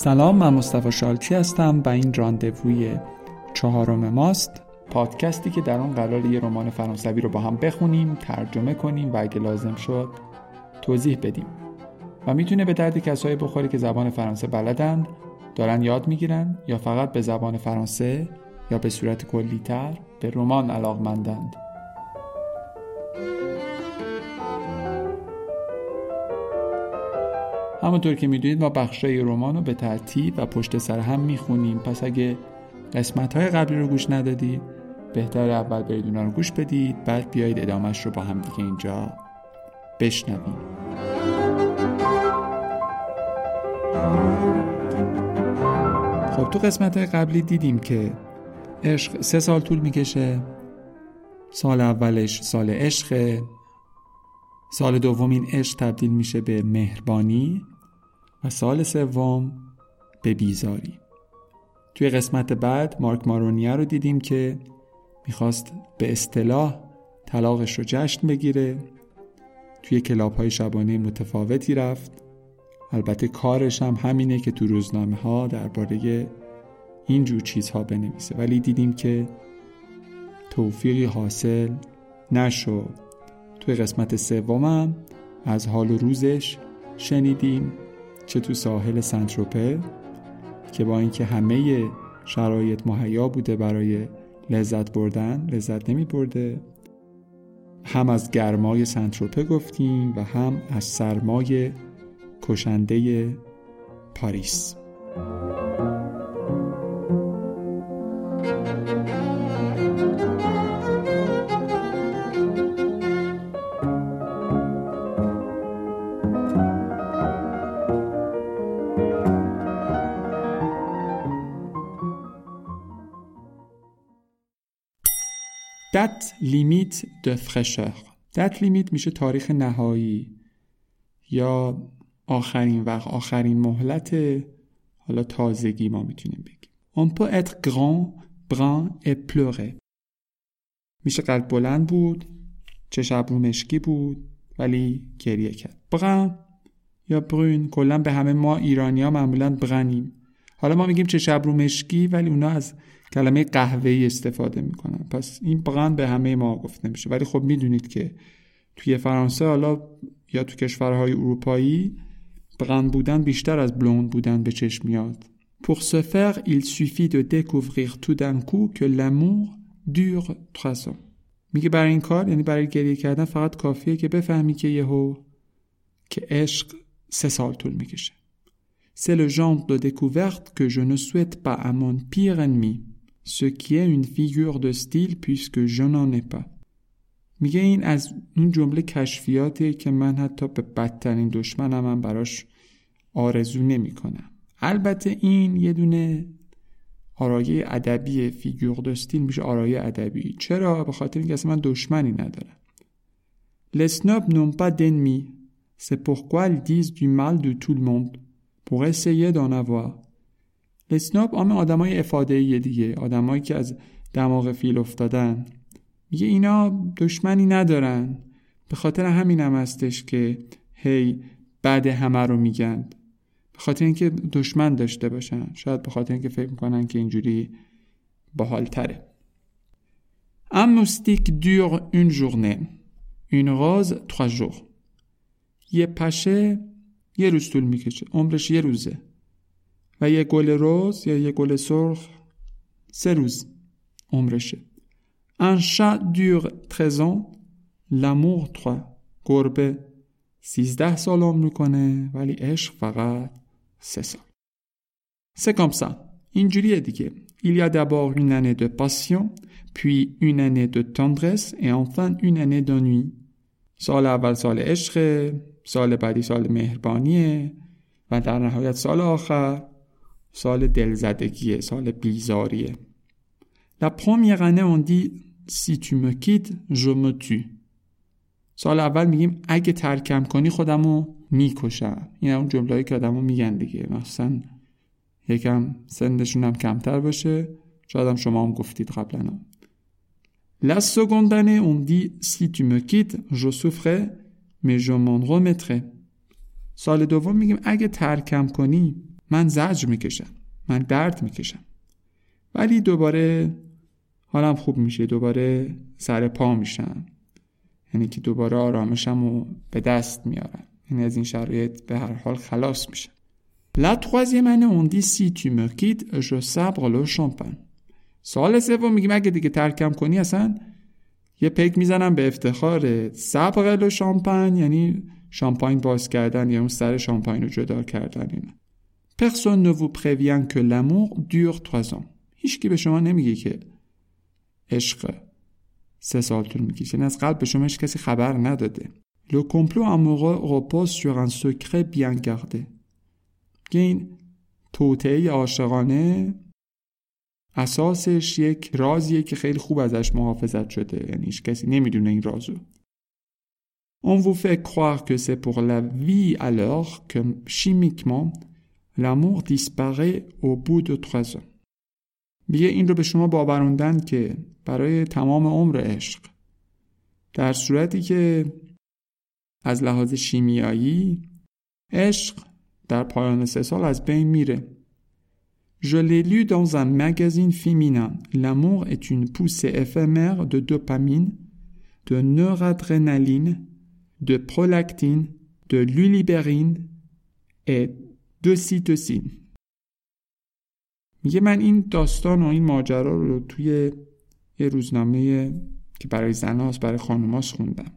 سلام من مصطفی شالچی هستم و این راندووی چهارم ماست پادکستی که در آن قرار یه رمان فرانسوی رو با هم بخونیم ترجمه کنیم و اگه لازم شد توضیح بدیم. و می‌تونه به درد کسایی بخوره که زبان فرانسه بلدن دارن یاد می‌گیرن یا فقط به زبان فرانسه یا به صورت کلیتر به رمان علاقمندند. همونطور که می‌دونید ما بخشای رمان رو به ترتیب و پشت سر هم می‌خونیم. پس اگه قسمت های قبلی رو گوش ندادید بهتر اول برید اونا رو گوش بدید بعد بیایید ادامهش رو با هم دیگه اینجا بشنویم. خب تو قسمت های قبلی دیدیم که عشق سه سال طول می‌کشه. سال اولش سال عشق سال دوم این عشق تبدیل میشه به مهربانی. و سال سوم به بیزاری. توی قسمت بعد مارک مارونیا رو دیدیم که می‌خواست به اصطلاح طلاقش رو جشن بگیره. توی کلاب های شبانه متفاوتی رفت. البته کارش هم همینه که تو روزنامه ها درباره این جور چیزها بنویسه. ولی دیدیم که توفیقی حاصل نشد. توی قسمت سومم از حال و روزش شنیدیم. چه تو ساحل سنتروپه که با اینکه همه شرایط مهیا بوده برای لذت بردن لذت نمی برده هم از گرمای سنتروپه گفتیم و هم از سرمای کشنده پاریس. دت لیمیت د فرشر دت لیمیت میشه تاریخ نهایی. یا آخرین وقت آخرین مهلت حالا تازگی ما می‌تونیم بگیم. Peut être grand, brun et pleurer. میشه قلب بلند بود چه ابرو مشکی بود ولی گریه کرد. برن یا برون کلا به همه ما ایرانیا معمولا برنیم حالا ما میگیم چه ابرو مشکی ولی اونا از کلمه قهوه‌ای استفاده می‌کنن پس این برن به همه ما گفته میشه ولی خب می‌دونید که توی فرانسه حالا یا تو کشورهای اروپایی برن بودن بیشتر از بلوند بودن به چشم میاد Pour ce faire, il suffit de découvrir tout d'un coup que l'amour dure trois ans. میگه برای این کار یعنی برای گریه کردن فقط کافیه که بفهمی که یهو که عشق سه سال طول می‌کشه. C'est le genre de découverte que je ne souhaite pas à mon pire ennemi, ce qui est une figure de style puisque je n'en ai pas. میگه این از اون جمله کشفیاتی که من حتی به بدترین دشمنم هم براش آرزو نمی کنم. البته این یه دونه آرایه ادبی فیگور دستین میشه آرایه ادبی چرا به خاطر اینکه اصلا من دشمنی ندارم snobs n'ont pas d'ennemis. C'est pourquoi ils disent du mal de tout le monde. Pour essayer d'en avoir. Snobs آم آدمای افاده دیگه آدمایی که از دماغ فیل افتادن میگه اینا دشمنی ندارن به خاطر همین هم هستش که هی بعد همه رو میگن به خاطر اینکه دشمن داشته باشن شاید به خاطر اینکه فکر می‌کنن که اینجوری باحالتره Un moustique dure une journée. Une rose trois jours. یه پشه یه روز طول می‌کشه. عمرش یه روزه. و یه گل روز یا یه گل سرخ سه روز عمرشه. Un chat dure 13 ans. L'amour 3. گربه 13 سال عمر می‌کنه ولی عشق فقط سه سال. C'est comme ça. اینجوریه دیگه. Il y a d'abord une année de passion, puis une année de tendresse et enfin une année d'ennui. سال اول سال عشق، سال بعدی سال مهربانیه و در نهایت سال آخر سال دلزدگیه، سال بیزاریه. La première année on dit si tu me quittes, je me tue. سال اول میگیم اگه ترکم کنی خودمو می‌کشم این اون جمله‌ای که آدمو میگن دیگه مثلا یکم سندشون هم کمتر باشه شاید هم شما هم گفتید قبلا La seconde année on dit si tu me quittes je souffrais mais je m'en سال دوم میگیم اگه ترکم کنی من زجر می‌کشم من درد می‌کشم. ولی دوباره حالم خوب میشه دوباره سر پا میشم. یعنی که دوباره آرامشم رو به دست میارم. یعنی از این شرایط به هر حال خلاص میشم. La troisième année, on dit si tu me quittes, je sabre le champagne. سال سوم اگه دیگه ترکم کنی اصلا یه پیک می‌زنم به افتخار صبغ لو شامپاین یعنی شامپاین باز کردن یا اون سر شامپاین رو جدا کردن اینا. Personne ne vous prévient que l'amour dure trois ans. هیچکی به شما نمیگه که عشق سه سال طول می‌کشه یعنی از قلب به شما کسی خبر نداده Le complot amoureux repose sur un secret bien gardé. که این توطعه عاشقانه اساسش یک رازیه که خیلی خوب ازش محافظت شده یعنی هیچ کسی نمی‌دونه این رازو On vous fait croire que c'est pour la vie alors que chimiquement l'amour disparaît au bout de trois ans. میگه این رو به شما باوروندن که برای تمام عمر عشق در صورتی که از لحاظ شیمیایی عشق در پایان سه سال از بین میره Je l'ai lu dans un magazine féminin. L'amour est une poussée éphémère de dopamine, de noradrénaline, de prolactine, de lulibérine et d'ocytocine. میگه من این داستان و این ماجرا رو توی یه روزنامه که برای زناست برای خانوماست خوندم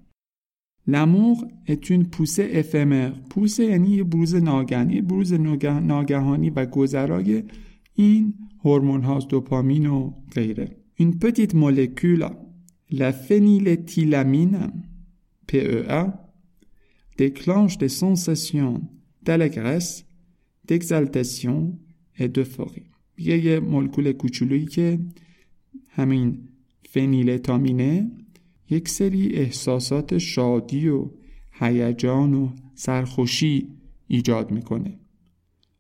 est une poussée éphémère. poussée یعنی یه بروز ناگهانی بروز ناگهانی و گذرای این هورمون هاست دوپامین و غیره Une petite molécule, la phényléthylamine, PEA, déclenche des sensations d'allégresse, et d'euphorie. یه مولکول کوچولویی که همین فنیلتامینه یک سری احساسات شادی و هیجان و سرخوشی ایجاد می‌کنه.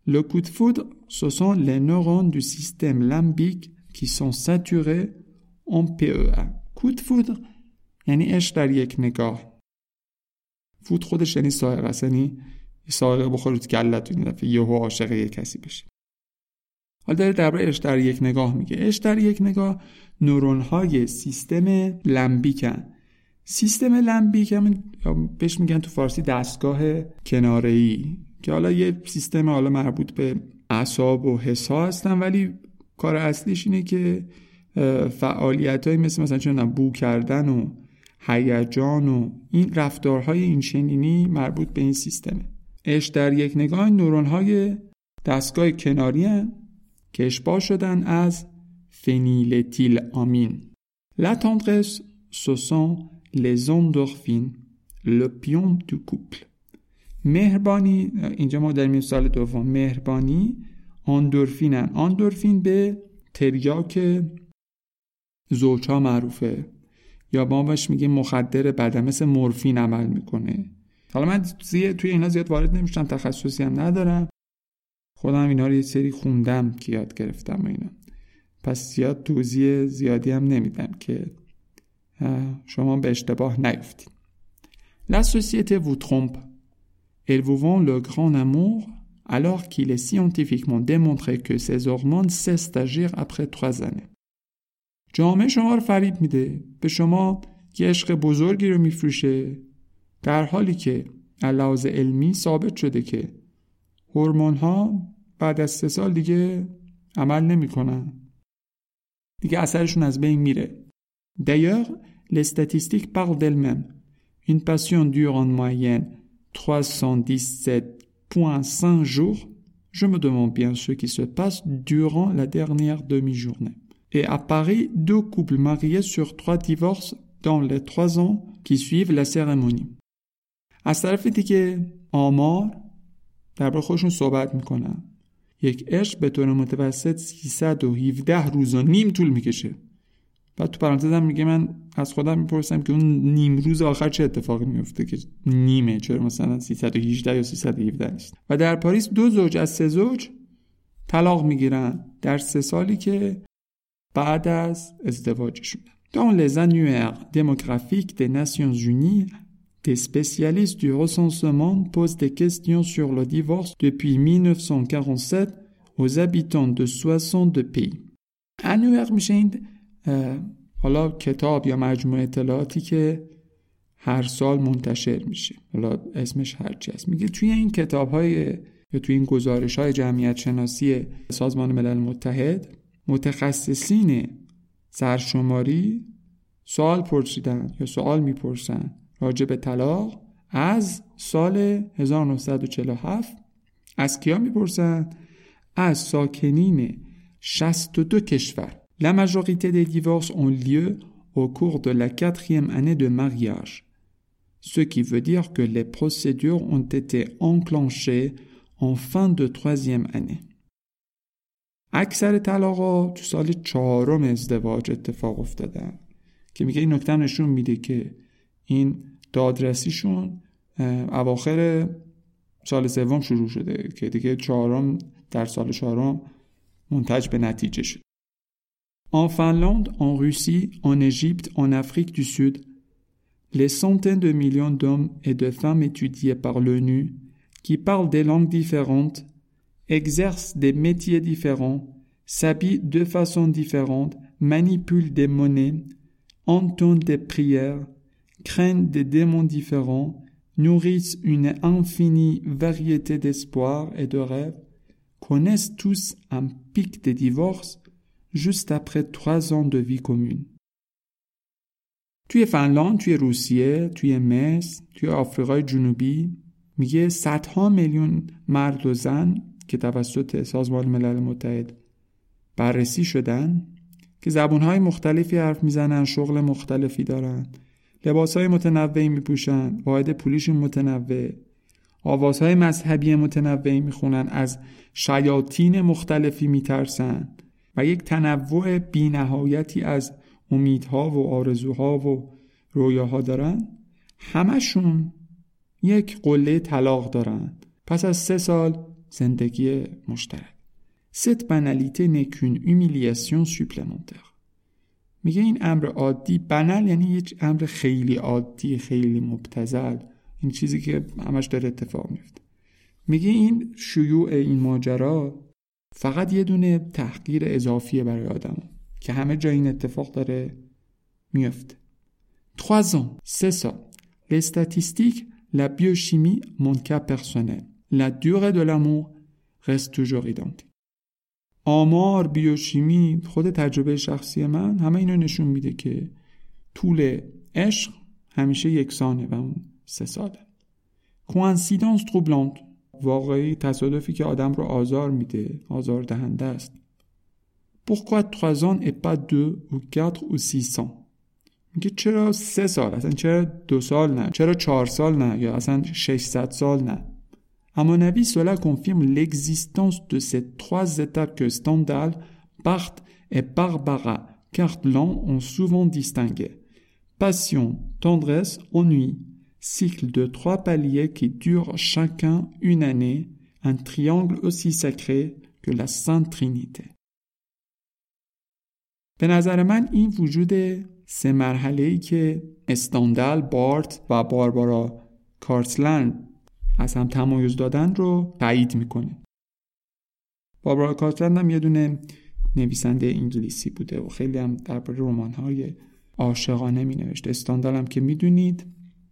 Le coup de foudre, ce sont les neurones du système limbique qui sont saturés en PEA. coup یعنی عشق در یک نگاه. فود خودش یعنی یعنی سایقه بخوره تو گلت این دفعه یهو عاشق یک کسی بشه. حالا داره درباره عشق در یک نگاه میگه. عشق در یک نگاه نورون های سیستم لمبیکن سیستم لمبیک هم بهش میگن تو فارسی دستگاه کناره ای که حالا یه سیستم حالا مربوط به اعصاب و حس هستن ولی کار اصلیش اینه که فعالیت های مثل مثلا چون بو کردن و هیجان و این رفتارهای این شنینی مربوط به این سیستمه اش در یک نگاه نورون های دستگاه کناری هن که اشباه شدن از phényléthylamine. La tendresse, ce sont les du couple. مهربانی اینجا ما در مثال دوم مهربانی آندورفینن آندورفین به تریاک زوجها معروفه یا ما بهش میگیم مخدر بدن مثل مورفین عمل می‌کنه حالا من توی اینا زیاد وارد نمیشم تخصصی هم ندارم. خودم اینا رو یه سری خوندم که یاد گرفتم و اینا. پس زیاد توضیح زیادی هم نمیدم که شما به اشتباه نیفتید. La société vous trompe. Elle vous vend le grand alors qu'il est scientifiquement démontré que ces hormones cessent d'agir après trois années. جامعه شما رو فریب میده. به شما یه عشق بزرگی رو میفروشه. در حالی که علاوه علمی ثابت شده که هورمون ها بعد از سه سال دیگه عمل نمیکنن دیگه اثرشون از بین میره. D'ailleurs, les statistiques parlent d'elles-mêmes. Une passion dure en moyenne 317.5 jours. Je me demande bien ce qui se passe durant la dernière demi-journée. Et à Paris, deux couples mariés sur trois divorcent dans les trois ans qui suivent la cérémonie. از طرف دیگه آمار درباره خودشون صحبت می‌کنن. یک عشق به طور متوسط 317 روز و نیم طول می‌کشه. و تو پرانتز میگه من از خودم می‌پرسم که اون نیم روز آخر چه اتفاقی میفته که نیمه چرا مثلا 318 یا 317 نیست؟ و در پاریس دو زوج از سه زوج طلاق می‌گیرن در سه سالی که بعد از ازدواجشون Dans les annuaires démographiques des Nations Des spécialistes du recensement posent des questions sur le divorce depuis 1947 aux habitants de 62 pays. میشه این حالا کتاب یا مجموعه اطلاعاتی که هر سال منتشر میشه حالا اسمش هرچی هست میگه توی این کتاب های یا توی این گزارش های جمعیت شناسی سازمان ملل متحد متخصصین سرشماری سوال پرسیدن یا سوال می‌پرسن راجع طلاق از سال 1947 از کیا می‌پرسن از ساکنین 62 کشور La majorité des divorces ont lieu au cours de la quatrième année de mariage, ce qui veut dire que les procédures ont été enclenchées en fin de troisième année. اکثر طلاقا تو سال چهارم ازدواج اتفاق افتادن که میگه این نکته نشون میده که این دادرسیشون اواخر سال سوم شروع شده که دیگه چهارم در سال چهارم منتج به نتیجه شد En Finlande, en Russie, en Égypte, en Afrique du Sud, les centaines de millions d'hommes et de femmes étudiés par l'ONU, qui parlent des langues différentes, exercent des métiers différents, s'habillent de façon différente, manipulent des monnaies, entendent des prières, craignent des démons différents, nourrissent une infinie variété d'espoirs et de rêves, connaissent tous un pic de divorce juste après trois ans de vie commune. توی فنلاند، توی روسیه، توی مصر، توی آفریقای جنوبی میگه صدها میلیون مرد و زن که توسط سازمان ملل متحد بررسی شدن که زبونهای مختلفی حرف می‌زنن شغل مختلفی دارن لباسهای متنوعی میپوشن واحد پولیشون متنوع. آوازهای مذهبی متنوعی می‌خونن از شیاطین مختلفی میترسن و یک تنوع بینهایتی از امیدها و آرزوها و رویاها دارن. همشون یک قله طلاق دارن پس از سه سال زندگی مشترک. ست بنالیته نکون humiliation supplémentaire. میگه این امر عادی بنال یعنی یک امر خیلی عادی خیلی مبتزل این چیزی که همش داره اتفاق میفته میگه این شیوع این ماجرا فقط یه دونه تحقیر اضافیه برای آدم که همه جا این اتفاق داره میفته 3 ans, c'est ça. Les statistiques, la biochimie, mon cas personnel. La durée de l'amour reste toujours identique. آمار بیوشیمی خود تجربه شخصی من همه اینو نشون میده که طول عشق همیشه یکسانه و اون سه ساله. کوانسیدانس تروبلانت واقعی تصادفی که آدم رو آزار میده آزار دهنده است. Pourquoi 3 ans et pas 2 ou 4 ou 6 ans میگه چرا سه سال؟ اصلا چرا دو سال نه؟ چرا چهار سال نه؟ یا اصلا 600 سال نه؟ À mon avis, cela confirme l'existence de ces trois étapes que Stendhal, Barthes et Barbara Cartland ont souvent distinguées. Passion, tendresse, ennui, cycle de trois paliers qui durent chacun une année, un triangle aussi sacré que la Sainte Trinité. به نظر من این وجود سه مرحله ای که استاندال، بارت و باربارا کارتلند از هم تمایز دادن رو تایید می‌کنه. باربارا کارتلند هم یه دونه نویسنده انگلیسی بوده و خیلی هم درباره رمان های عاشقانه می. استاندال هم که می‌دونید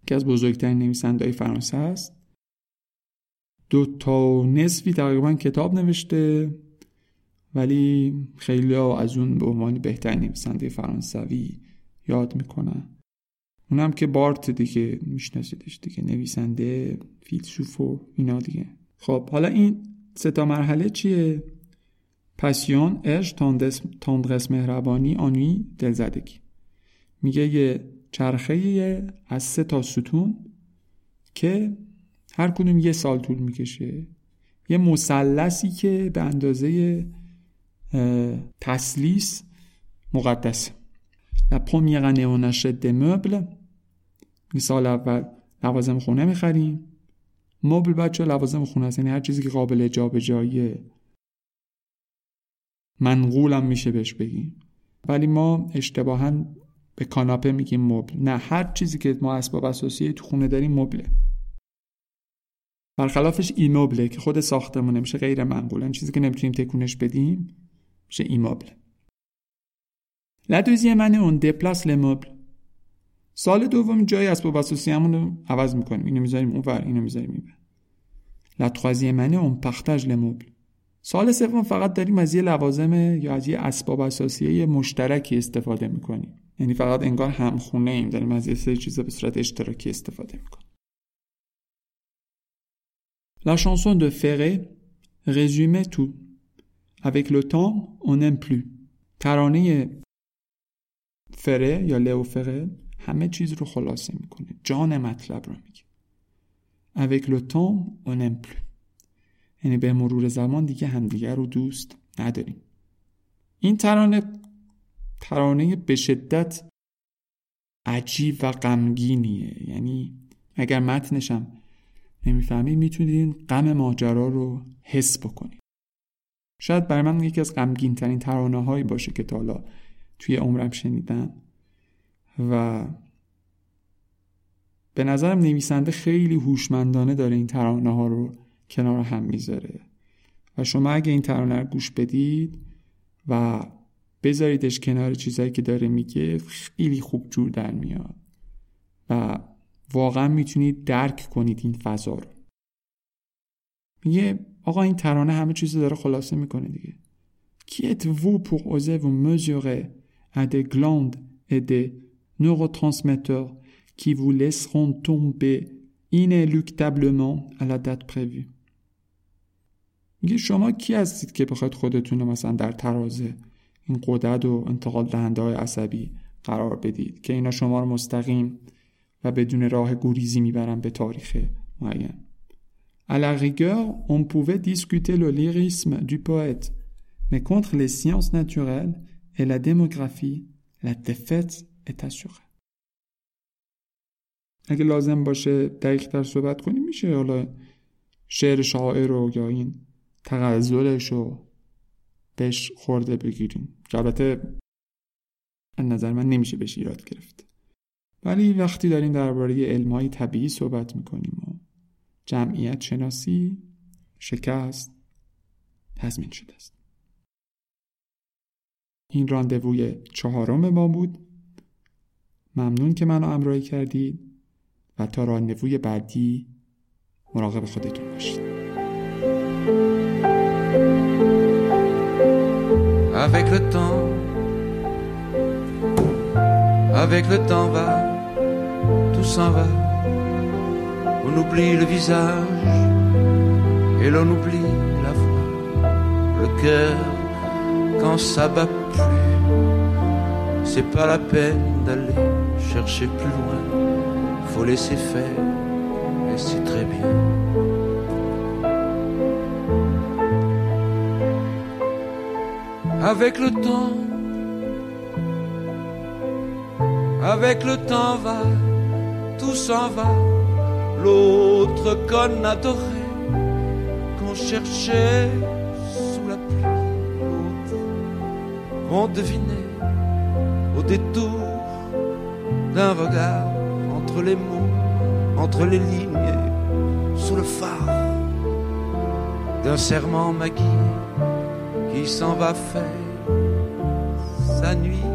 که از بزرگترین نویسنده های فرانسه است. دو تا نصفی تقریبا کتاب نوشته ولی خیلی از اون به عنوان بهترین نویسنده فرانسوی یاد می‌کنن اونم که بارت دیگه میشناسیدش دیگه نویسنده فیلسوف و اینا دیگه. خب حالا این سه تا مرحله چیه؟ پاسیون عشق تندرس مهربانی آنوی دلزدگی. میگه یه چرخه از سه تا ستون که هر کدوم یه سال طول می‌کشه. یه مثلثی که به اندازه تسلیس مقدسه. La première année on achète des meubles. سال اول لوازم خونه می‌خریم. مبل بچه لوازم خونه است. یعنی هر چیزی که قابل جابجایی منقولم میشه بهش بگیم. ولی ما اشتباها به کاناپه میگیم مبل. نه هر چیزی که ما اسباب اساسی تو خونه داریم مبله. برخلافش ایموبله که خود ساختمونه میشه غیر منقول. این چیزی که نمی‌تونیم تکونش بدیم میشه ایموبل. La deuxième année on déplace les meubles سال دوم جای اسباب همون رو عوض می‌کنیم. اینو می‌ذاریم اونور اینو می‌ذاریم اینور. La troisième partage les meubles. سال سوم فقط داریم از یه لوازم یا از یه اسباب اساسی مشترکی استفاده می‌کنیم. یعنی فقط انگار همخونه ایم داریم از یه سری چیزا به صورت اشتراکی استفاده می‌کنیم. La chanson de Ferré résumait tout. Avec le temps, on n'aime plus. ترانه فره یا لئو فره همه چیز رو خلاصه می‌کنه. جان مطلب رو میگه. Avec le temps on n'aime plus. یعنی به مرور زمان دیگه همدیگر رو دوست نداریم. این ترانه ترانه به شدت عجیب و غمگینیه. یعنی اگر متنشم نمی‌فهمید می‌تونید غم ماجرا رو حس بکنید شاید برای من یکی از غمگین ترین ترانه هایی باشه که تا حالا توی عمرم شنیدم. و به نظرم نویسنده خیلی هوشمندانه داره این ترانه ها رو کنار هم می‌ذاره. و شما اگه این ترانه رو گوش بدید و بذاریدش کنار چیزایی که داره میگه خیلی خوب جور در میاد و واقعا می‌تونید درک کنید این فضا رو. میگه آقا این ترانه همه چیز داره خلاصه می‌کنه دیگه. Qui êtes-vous pour oser vous mesurer à des neurotransmetteurs qui vous laisseront tomber inéluctablement à la date prévue میگه شما کی هستید که بخواید خودتون رو مثلا در ترازه این قدرت و انتقال دهنده های عصبی قرار بدید که اینا شما رو مستقیم و بدون راه گریزی میبرن به تاریخ معین À la rigueur, on pouvait discuter le lyrisme du poète, mais contre les sciences naturelles et la démographie, la défaite assurée. اگه لازم باشه دقیق تر صحبت کنیم میشه حالا شعر شاعر رو یا این تغزلش رو بهش خورده بگیریم. که البته نظر من نمیشه بهش ایراد گرفت. ولی وقتی داریم درباره علمهای طبیعی صحبت می‌کنیم و جمعیت شناسی شکست تضمین شده است. این راندووی چهارم ما بود. ممنون که منو همراهی کردید و تا راندووی بعدی مراقب خودتون باشید Avec le temps, avec le temps va, tout s'en va. On oublie le visage et l'on oublie la voix, le cœur quand ça bat plus. C'est pas la peine d'aller chercher plus loin, faut laisser faire et c'est très bien. Avec le temps, avec le temps va, tout s'en va. L'autre qu'on adorait, qu'on cherchait sous la pluie, qu'on devinait détour d'un regard entre les mots, entre les lignes, sous le phare d'un serment maquillé qui s'en va faire sa nuit.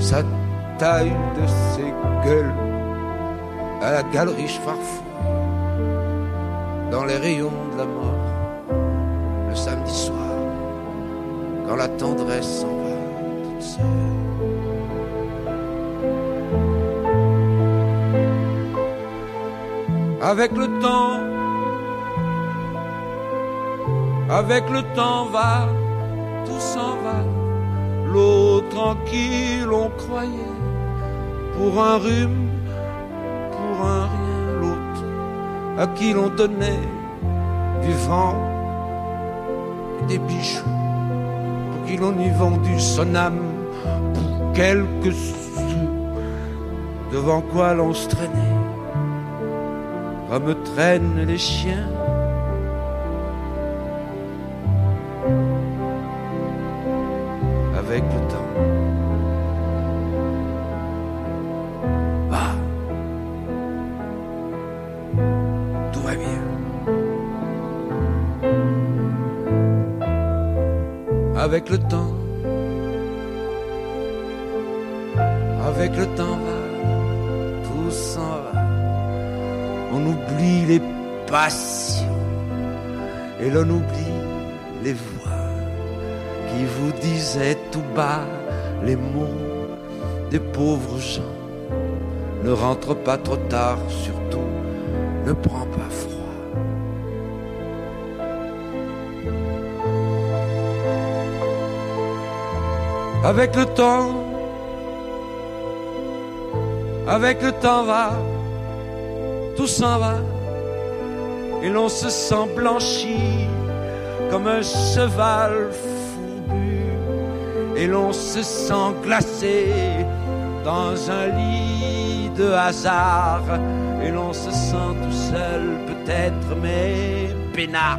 Sa taille de ses gueules à la galerie Farfou, dans les rayons de la mort, le samedi soir, quand la tendresse s'en va toute seule. Avec le temps, avec le temps va, tout s'en va. L'eau tranquille, on croyait. Pour un rhume, pour un rien, l'autre. À qui l'on donnait du vent et des bijoux, pour qui l'on y vendu son âme pour quelques sous, devant quoi l'on se traînait, comme traînent les chiens. Avec le temps. Va. Tout va bien. Avec le temps. Avec le temps va. Tout s'en va. On oublie les passions. Et l'on oublie les voix qui vous disaient tout bas les mots des pauvres gens. Ne rentre pas trop tard, surtout, ne prends pas froid. Avec le temps, avec le temps va, tout s'en va, et l'on se sent blanchi comme un cheval fourbu, et l'on se sent glacé dans un lit de hasard, et l'on se sent tout seul peut-être, mais peinard,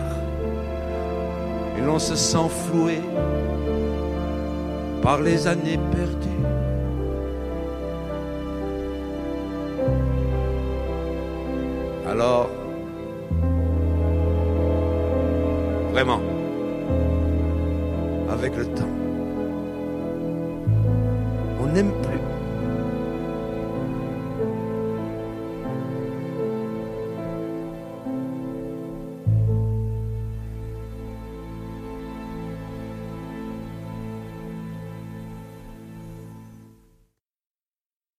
et l'on se sent floué par les années perdues. Alors, vraiment, avec le temps,